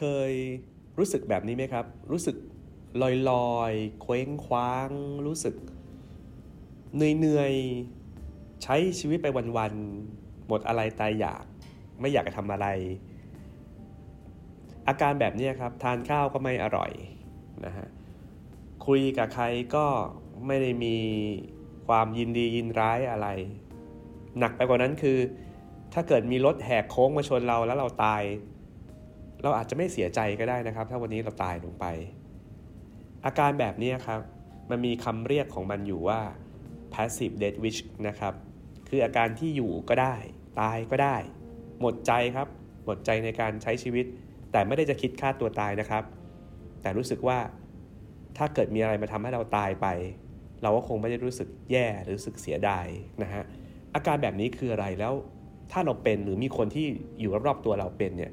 เคยรู้สึกแบบนี้ไหมครับ รู้สึกลอยลอยเคว้งคว้าง รู้สึกเหนื่อยๆ ใช้ชีวิตไปวันๆ หมดอะไรตายอยาก ไม่อยากจะทำอะไร อาการแบบนี้ครับ ทานข้าวก็ไม่อร่อยนะฮะ คุยกับใครก็ไม่ได้มีความยินดียินร้ายอะไร หนักไปกว่านั้นคือ ถ้าเกิดมีรถแหกโค้งมาชนเราแล้วเราตาย เราอาจจะไม่เสียใจก็ได้นะครับ ถ้าวันนี้เราตายลงไป อาการแบบนี้ครับ มันมีคำเรียกของมันอยู่ว่า passive death wish นะครับ คืออาการที่อยู่ก็ได้ ตายก็ได้ หมดใจครับ หมดใจในการใช้ชีวิต แต่ไม่ได้จะคิดฆ่าตัวตายนะครับ แต่รู้สึกว่าถ้าเกิดมีอะไรมาทำให้เราตายไป เราก็คงไม่ได้รู้สึกแย่หรือรู้สึกเสียดายนะฮะอาการแบบนี้คืออะไรแล้วถ้าเราเป็นหรือมีคนที่อยู่รอบๆตัวเราเป็นเนี่ย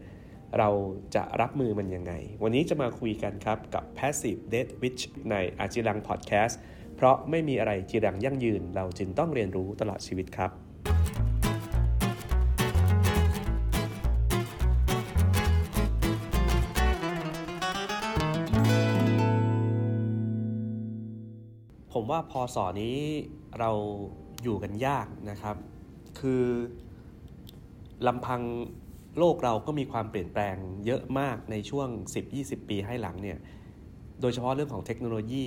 เราจะรับมือมันยังไง วันนี้จะมาคุยกันครับกับ Passive Death Wish ในอาจิรัง Podcast เพราะไม่มีอะไรจีรังยั่งยืน เราจึงต้องเรียนรู้ตลอดชีวิตครับผมว่าพอสอนี้เราอยู่กันยากนะครับ คือลำพัง โลกเราก็มีความเปลี่ยนแปลงเยอะมากในช่วง 10-20 ปีให้หลังเนี่ยโดยเฉพาะเรื่องของเทคโนโลยี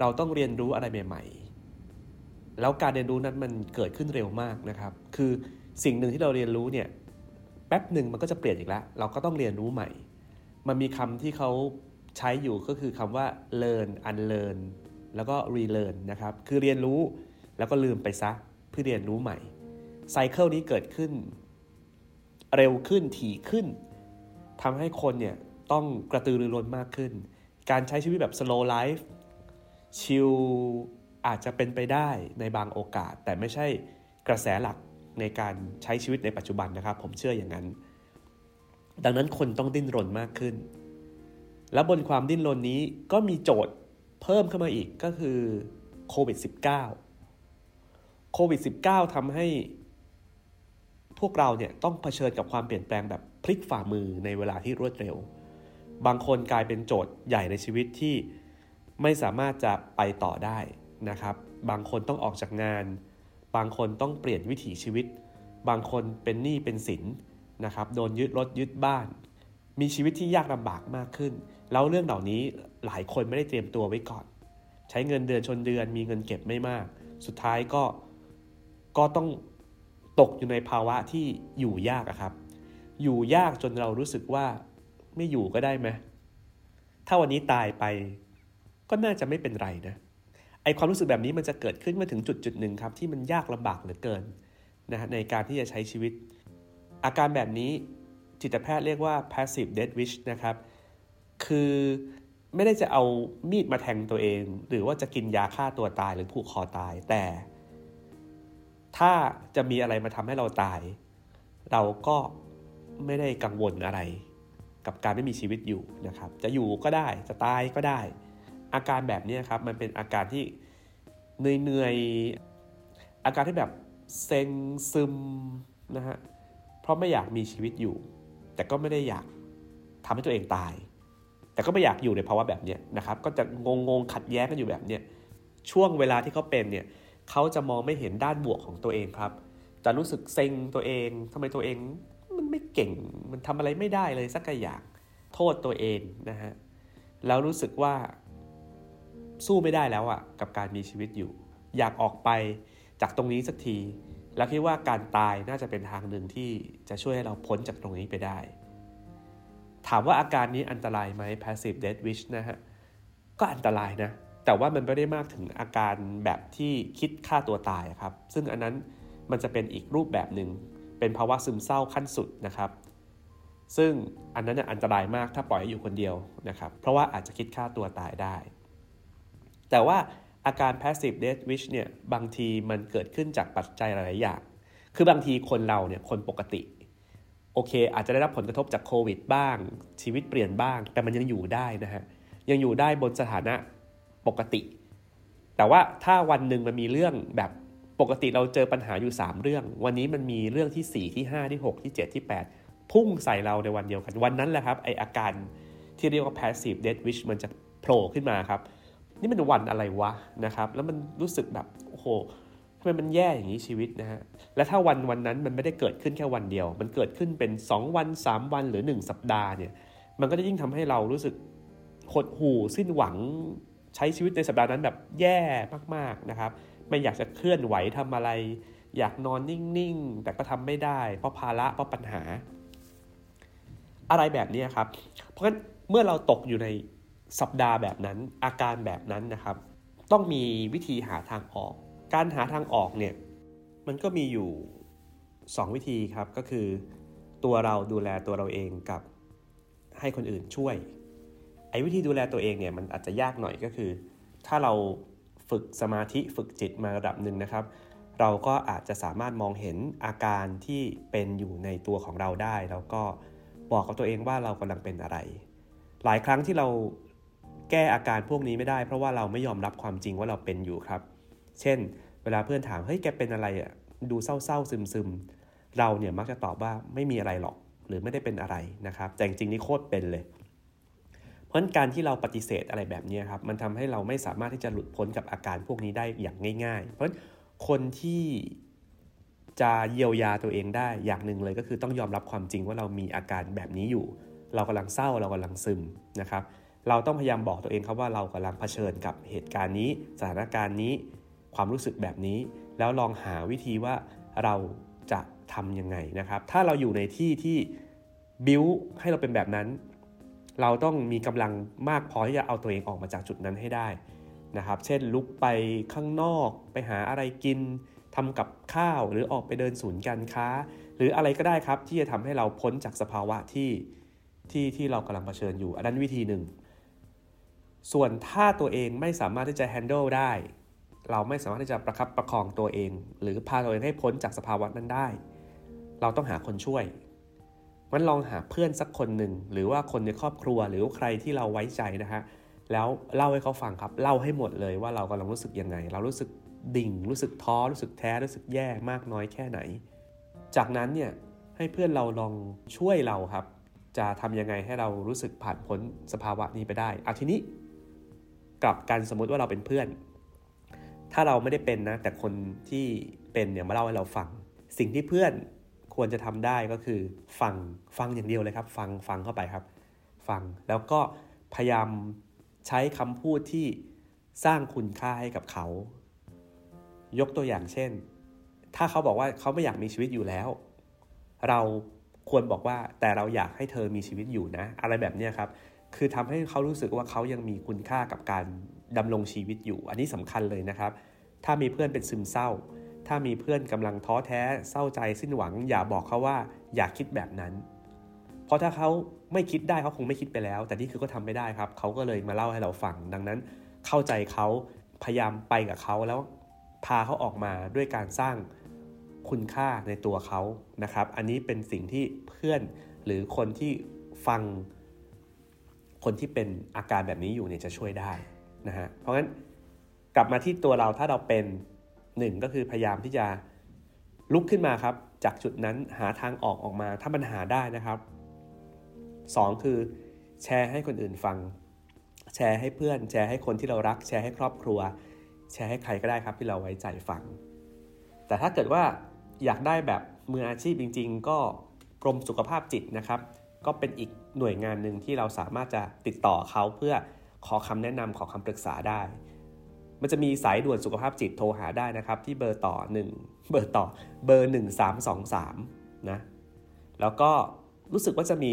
เราต้องเรียนรู้อะไรใหม่ ๆ แล้วการเรียนรู้นั้นมันเกิดขึ้นเร็วมากนะครับ คือสิ่งหนึ่งที่เราเรียนรู้เนี่ยแป๊บหนึ่งมันก็จะเปลี่ยนอีกแล้ว เราก็ต้องเรียนรู้ใหม่ มันมีคำที่เขาใช้อยู่ก็คือคำว่า learn unlearn แล้วก็ relearn นะครับ คือเรียนรู้แล้วก็ลืมไปซะเพื่อเรียนรู้ใหม่ไซเคิลนี้เกิดขึ้น เร็วขึ้นถี่ขึ้นทำให้คนเนี่ยต้องกระตือรือร้นมากขึ้น การใช้ชีวิตแบบ slow life ชิลอาจจะเป็นไปได้ในบางโอกาส แต่ไม่ใช่กระแสหลักในการใช้ชีวิตในปัจจุบันนะครับ ผมเชื่ออย่างนั้น ดังนั้นคนต้องดิ้นรนมากขึ้น และบนความดิ้นรนนี้ก็มีโจทย์เพิ่มขึ้นมาอีกก็คือโควิด -19 โควิด -19 ทำให้ พวกเราเนี่ยต้องเผชิญกับความเปลี่ยนแปลงแบบพลิกฝ่ามือในเวลาที่รวดเร็ว บางคนกลายเป็นโจทย์ใหญ่ในชีวิตที่ไม่สามารถจะไปต่อได้นะครับ บางคนต้องออกจากงาน บางคนต้องเปลี่ยนวิถีชีวิต บางคนเป็นหนี้เป็นสินนะครับ โดนยึดรถยึดบ้าน มีชีวิตที่ยากลำบากมากขึ้น แล้วเรื่องเหล่านี้หลายคนไม่ได้เตรียมตัวไว้ก่อน ใช้เงินเดือนชนเดือน มีเงินเก็บไม่มาก สุดท้ายก็ก็ต้อง ตกอยู่ในภาวะที่อยู่ยากอะครับ อยู่ยากจนเรารู้สึกว่าไม่อยู่ก็ได้ไหมถ้าวันนี้ตายไป ก็น่าจะไม่เป็นไรนะไอความรู้สึกแบบนี้มันจะเกิดขึ้นมาถึงจุดจุดหนึ่งครับ ที่มันยากลำบากเหลือเกินนะฮะในการที่จะใช้ชีวิต อาการแบบนี้จิตแพทย์เรียกว่า passive death wish นะครับ คือไม่ได้จะเอามีดมาแทงตัวเอง หรือว่าจะกินยาฆ่าตัวตายหรือผูกคอตายแต่ ถ้าจะมีอะไรมาทำให้เราตาย เราก็ไม่ได้กังวลอะไร กับการไม่มีชีวิตอยู่นะครับ จะอยู่ก็ได้จะตายก็ได้ อาการแบบนี้ครับมันเป็นอาการที่เหนื่อยๆอาการที่แบบเซ็งซึมนะฮะเพราะไม่อยากมีชีวิตอยู่ แต่ก็ไม่ได้อยากทำให้ตัวเองตาย แต่ก็ไม่อยากอยู่ในภาวะแบบนี้นะครับ ก็จะงงงขัดแย้งกันอยู่แบบเนี้ยช่วงเวลาที่เขาเป็นเนี่ย เขาจะมองไม่เห็นด้านบวกของตัวเองครับ จะรู้สึกเซ็งตัวเองทำไมตัวเองมันไม่เก่ง มันทำอะไรไม่ได้เลยสักอย่าง โทษตัวเองนะฮะ แล้วรู้สึกว่าสู้ไม่ได้แล้วอะกับการมีชีวิตอยู่ อยากออกไปจากตรงนี้สักที แล้วคิดว่าการตายน่าจะเป็นทางหนึ่งที่จะช่วยให้เราพ้นจากตรงนี้ไปได้ ถามว่าอาการนี้อันตรายไหม passive death wish นะฮะ ก็อันตรายนะ แต่ว่ามันไม่ได้มากถึงอาการแบบที่คิดฆ่าตัวตายครับ ซึ่งอันนั้นมันจะเป็นอีกรูปแบบหนึ่ง เป็นภาวะซึมเศร้าขั้นสุดนะครับ ซึ่งอันนั้นอันตรายมากถ้าปล่อยให้อยู่คนเดียวนะครับ เพราะว่าอาจจะคิดฆ่าตัวตายได้ แต่ว่าอาการ passive death wish เนี่ยบางทีมันเกิดขึ้นจากปัจจัยหลาย ๆ อย่าง คือบางทีคนเราเนี่ยคนปกติ โอเค อาจจะได้รับผลกระทบจากโควิดบ้าง ชีวิตเปลี่ยนบ้าง แต่มันยังอยู่ได้นะฮะ ยังอยู่ได้บนสถานะ ปกติ แต่ว่าถ้าวันหนึ่งมันมีเรื่องแบบปกติเราเจอปัญหาอยู่ 3 เรื่อง วันนี้มันมีเรื่องที่ 4 ที่ 5 ที่ 6 ที่ 7 ที่ 8 พุ่งใส่เราในวันเดียวกัน วันนั้นแหละครับไออาการที่เรียกว่า passive death wish มันจะโผล่ขึ้นมาครับ นี่มันวันอะไรวะนะครับ แล้วมันรู้สึกแบบโอ้โหทำไมมันแย่อย่างนี้ชีวิตนะฮะ และถ้าวันวันนั้นมันไม่ได้เกิดขึ้นแค่วันเดียว มันเกิดขึ้นเป็น 2 วัน 3 วันหรือ 1 สัปดาห์เนี่ย มันก็จะยิ่งทำให้เรารู้สึกหดหู่สิ้นหวัง ใช้ชีวิตในสัปดาห์นั้นแบบแย่มากๆนะครับ ไม่อยากจะเคลื่อนไหวทำอะไร อยากนอนนิ่งๆ แต่ก็ทำไม่ได้ เพราะภาระเพราะปัญหา อะไรแบบนี้ครับ เพราะฉะนั้นเมื่อเราตกอยู่ในสัปดาห์แบบนั้น อาการแบบนั้นนะครับ ต้องมีวิธีหาทางออก การหาทางออกเนี่ยมันก็มีอยู่ 2 วิธีครับก็คือ ตัวเราดูแลตัวเราเองกับให้คนอื่นช่วย อ้วิธีดูแลตัวเองเนี่ยมันอาจจะยากหน่อยก็คือ ถ้าเราฝึกสมาธิฝึกจิตมาระดับหนึ่งนะครับ เราก็อาจจะสามารถมองเห็นอาการที่เป็นอยู่ในตัวของเราได้ แล้วก็บอกกับตัวเองว่าเรากำลังเป็นอะไร หลายครั้งที่เราแก้อาการพวกนี้ไม่ได้ เพราะว่าเราไม่ยอมรับความจริงว่าเราเป็นอยู่ครับ เช่น เวลาเพื่อนถามเฮ้ยแกเป็นอะไรอะดูเศร้าๆซึมๆเราเนี่ยมักจะตอบว่าไม่มีอะไรหรอกหรือไม่ได้เป็นอะไรนะครับ แต่จริงๆนี่โคตรเป็นเลย ราะการที่เราปฏิเสธอะไรแบบนี้ครับมันทำให้เราไม่สามารถที่จะหลุดพ้นกับอาการพวกนี้ได้อย่างง่าย ๆ เพราะคนที่จะเยียวยาตัวเองได้อย่างหนึ่งเลยก็คือต้องยอมรับความจริงว่าเรามีอาการแบบนี้อยู่ เรากำลังเศร้าเรากำลังซึมนะครับ เราต้องพยายามบอกตัวเองครับว่าเรากำลังเผชิญกับเหตุการณ์นี้ สถานการณ์นี้ความรู้สึกแบบนี้ แล้วลองหาวิธีว่าเราจะทำยังไงนะครับ ถ้าเราอยู่ในที่ที่บิ้วให้เราเป็นแบบนั้น เราต้องมีกำลังมากพอที่จะเอาตัวเองออกมาจากจุดนั้นให้ได้นะครับ เช่นลุกไปข้างนอกไปหาอะไรกินทำกับข้าวหรือออกไปเดินศูนย์การค้า หรืออะไรก็ได้ครับที่จะทำให้เราพ้นจากสภาวะที่ที่ที่เรากำลังเผชิญอยู่ อันนั้นวิธีหนึ่ง ส่วนถ้าตัวเองไม่สามารถที่จะ handle ได้ เราไม่สามารถที่จะประคับประคองตัวเอง หรือพาตัวเองให้พ้นจากสภาวะนั้นได้ เราต้องหาคนช่วย มันลองหาเพื่อนสักคนหนึ่งหรือว่าคนในครอบครัวหรือใครที่เราไว้ใจนะฮะแล้วเล่าให้เขาฟังครับเล่าให้หมดเลยว่าเรากำลังรู้สึกยังไง เรารู้สึกดิ่ง รู้สึกท้อรู้สึกแท้รู้สึกแย่มากน้อยแค่ไหน จากนั้นเนี่ยให้เพื่อนเราลองช่วยเราครับ จะทำยังไงให้เรารู้สึกผ่านพ้นสภาวะนี้ไปได้เอาทีนี้ กลับกันสมมุติว่าเราเป็นเพื่อน ถ้าเราไม่ได้เป็นนะแต่คนที่เป็นเนี่ยมาเล่าให้เราฟัง สิ่งที่เพื่อน ควรจะทำได้ก็คือฟังฟังอย่างเดียวเลยครับ ฟังฟังเข้าไปครับ ฟังแล้วก็พยายามใช้คำพูดที่สร้างคุณค่าให้กับเขา ยกตัวอย่างเช่น ถ้าเขาบอกว่าเขาไม่อยากมีชีวิตอยู่แล้ว เราควรบอกว่าแต่เราอยากให้เธอมีชีวิตอยู่นะ อะไรแบบนี้ครับ คือทำให้เขารู้สึกว่าเขายังมีคุณค่ากับการดำรงชีวิตอยู่ อันนี้สำคัญเลยนะครับ ถ้ามีเพื่อนเป็นซึมเศร้า ถ้ามีเพื่อนกำลังท้อแท้เศร้าใจสิ้นหวัง อย่าบอกเขาว่าอย่าคิดแบบนั้น เพราะถ้าเขาไม่คิดได้เขาคงไม่คิดไปแล้ว แต่นี่คือก็ทำไม่ได้ครับ เขาก็เลยมาเล่าให้เราฟัง ดังนั้น เข้าใจเขาพยายามไปกับเขาแล้วพาเขาออกมาด้วยการสร้างคุณค่าในตัวเขานะครับ อันนี้เป็นสิ่งที่เพื่อนหรือคนที่ฟัง คนที่เป็นอาการแบบนี้อยู่เนี่ยจะช่วยได้นะฮะ เพราะงั้นกลับมาที่ตัวเราถ้าเราเป็น หนึ่งก็คือพยายามที่จะลุกขึ้นมาครับ จากจุดนั้นหาทางออกออกมาถ้ามันหาได้นะครับ 2 คือแชร์ให้คนอื่นฟัง แชร์ให้เพื่อน แชร์ให้คนที่เรารัก แชร์ให้ครอบครัว แชร์ให้ใครก็ได้ครับที่เราไว้ใจฟัง แต่ถ้าเกิดว่าอยากได้แบบมืออาชีพจริง ๆ ก็กรมสุขภาพจิตนะครับ ก็เป็นอีกหน่วยงานหนึ่งที่เราสามารถจะติดต่อเขาเพื่อขอคำแนะนำขอคำปรึกษาได้ มันจะมีสายด่วนสุขภาพจิตโทรหาได้นะครับ ที่เบอร์ต่อ 1 เบอร์ต่อเบอร์ 1323 นะ แล้วก็รู้สึกว่าจะมี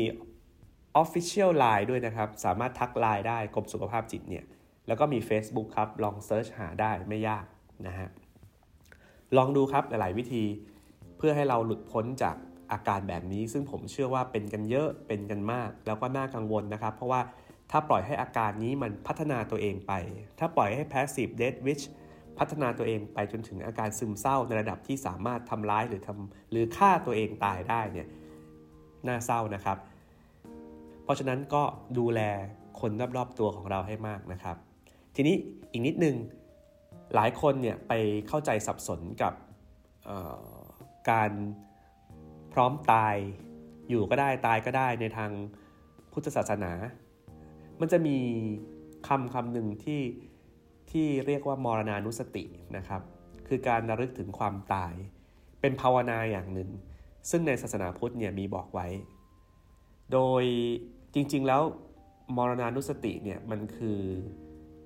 Official Line ด้วยนะครับ สามารถทักไลน์ได้กรมสุขภาพจิตเนี่ย แล้วก็มี Facebook ครับ ลองเซิร์ชหาได้ไม่ยากนะฮะ ลองดูครับหลาย ๆ วิธีเพื่อให้เราหลุดพ้นจากอาการแบบนี้ ซึ่งผมเชื่อว่าเป็นกันเยอะเป็นกันมาก แล้วก็น่ากังวลนะครับ เพราะว่า ถ้าปล่อยให้อาการนี้มันพัฒนาตัวเองไป ถ้าปล่อยให้ passive death wish พัฒนาตัวเองไปจนถึงอาการซึมเศร้าในระดับที่สามารถทำร้ายหรือทำหรือฆ่าตัวเองตายได้เนี่ยน่าเศร้านะครับ เพราะฉะนั้นก็ดูแลคนรอบๆตัวของเราให้มากนะครับ ทีนี้อีกนิดนึงหลายคนเนี่ยไปเข้าใจสับสนกับการพร้อมตายอยู่ก็ได้ตายก็ได้ในทางพุทธศาสนา มันจะมีคำคำหนึ่งที่ที่เรียกว่ามรณานุสตินะครับ คือการระลึกถึงความตาย เป็นภาวนาอย่างหนึ่ง ซึ่งในศาสนาพุทธเนี่ยมีบอกไว้ โดยจริง ๆ แล้วมรณานุสติเนี่ยมันคือ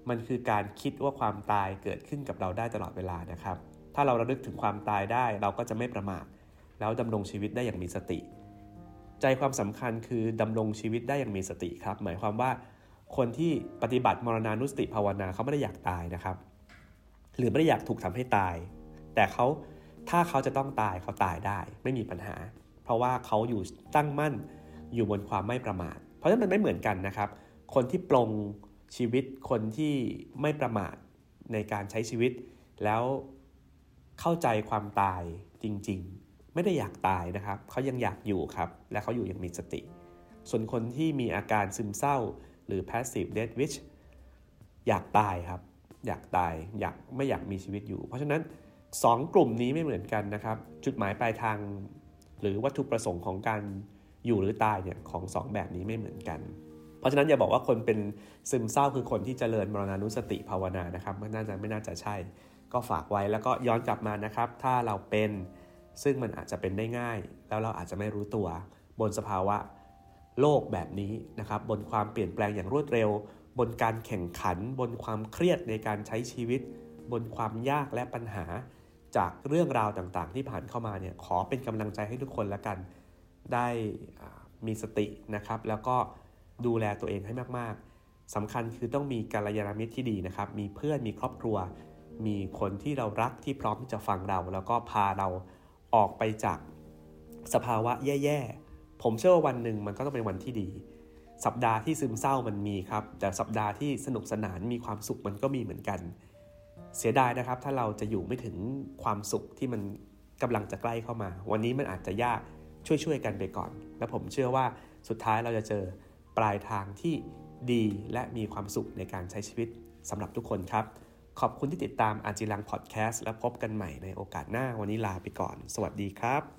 มันคือการคิดว่าความตายเกิดขึ้นกับเราได้ตลอดเวลานะครับ ถ้าเราระลึกถึงความตายได้ เราก็จะไม่ประมาทแล้วดำรงชีวิตได้อย่างมีสติ ใจความสำคัญคือดำรงชีวิตได้อย่างมีสติครับ หมายความว่า คนที่ปฏิบัติมรณานุสติภาวนาเขาไม่ได้อยากตายนะครับ หรือไม่ได้อยากถูกทำให้ตาย แต่เขาถ้าเขาจะต้องตายเขาตายได้ ไม่มีปัญหา เพราะว่าเขาอยู่ตั้งมั่นอยู่บนความไม่ประมาท เพราะฉะนั้นมันไม่เหมือนกันนะครับ คนที่ปลงชีวิตคนที่ไม่ประมาทในการใช้ชีวิต แล้วเข้าใจความตายจริง ๆ ไม่ได้อยากตายนะครับ เขายังอยากอยู่ครับ และเขาอยู่อย่างมีสติ ส่วนคนที่มีอาการซึมเศร้า หรือ passive death wish อยากตายครับ อยากตายอยากไม่อยากมีชีวิตอยู่ เพราะฉะนั้น 2 กลุ่มนี้ไม่เหมือนกันนะครับ จุดหมายปลายทาง หรือวัตถุประสงค์ของการอยู่หรือตายเนี่ยของ 2 แบบนี้ไม่เหมือนกัน เพราะฉะนั้นอย่าบอกว่าคนเป็นซึมเศร้าคือคนที่เจริญมรณานุสติภาวนานะครับไม่น่าจะไม่น่าจะใช่ ก็ฝากไว้แล้วก็ย้อนกลับมานะครับ ถ้าเราเป็นซึ่งมันอาจจะเป็นได้ง่าย แล้วเราอาจจะไม่รู้ตัวบนสภาวะ โลกแบบนี้นะครับบนความเปลี่ยนแปลงอย่างรวดเร็ว บนการแข่งขัน บนความเครียดในการใช้ชีวิต บนความยากและปัญหา จากเรื่องราวต่างๆ ที่ผ่านเข้ามาเนี่ยขอเป็นกำลังใจให้ทุกคนละกัน ได้มีสตินะครับ แล้วก็ดูแลตัวเองให้มากๆสำคัญคือต้องมีกัลยาณมิตรที่ดีนะครับ มีเพื่อนมีครอบครัว มีคนที่เรารักที่พร้อมที่จะฟังเรา แล้วก็พาเราออกไปจากสภาวะแย่ๆ ผมเชื่อว่าวันหนึ่งมันก็ต้องเป็นวันที่ดี สัปดาห์ที่ซึมเศร้ามันมีครับ แต่สัปดาห์ที่สนุกสนานมีความสุขมันก็มีเหมือนกัน เสียดายนะครับ ถ้าเราจะอยู่ไม่ถึงความสุขที่มันกำลังจะใกล้เข้ามา วันนี้มันอาจจะยากช่วยๆกันไปก่อน และผมเชื่อว่าสุดท้ายเราจะเจอปลายทางที่ดีและมีความสุขในการใช้ชีวิตสำหรับทุกคนครับ ขอบคุณที่ติดตามอาจิลังพอดแคสต์และพบกันใหม่ในโอกาสหน้าวันนี้ลาไปก่อน สวัสดีครับ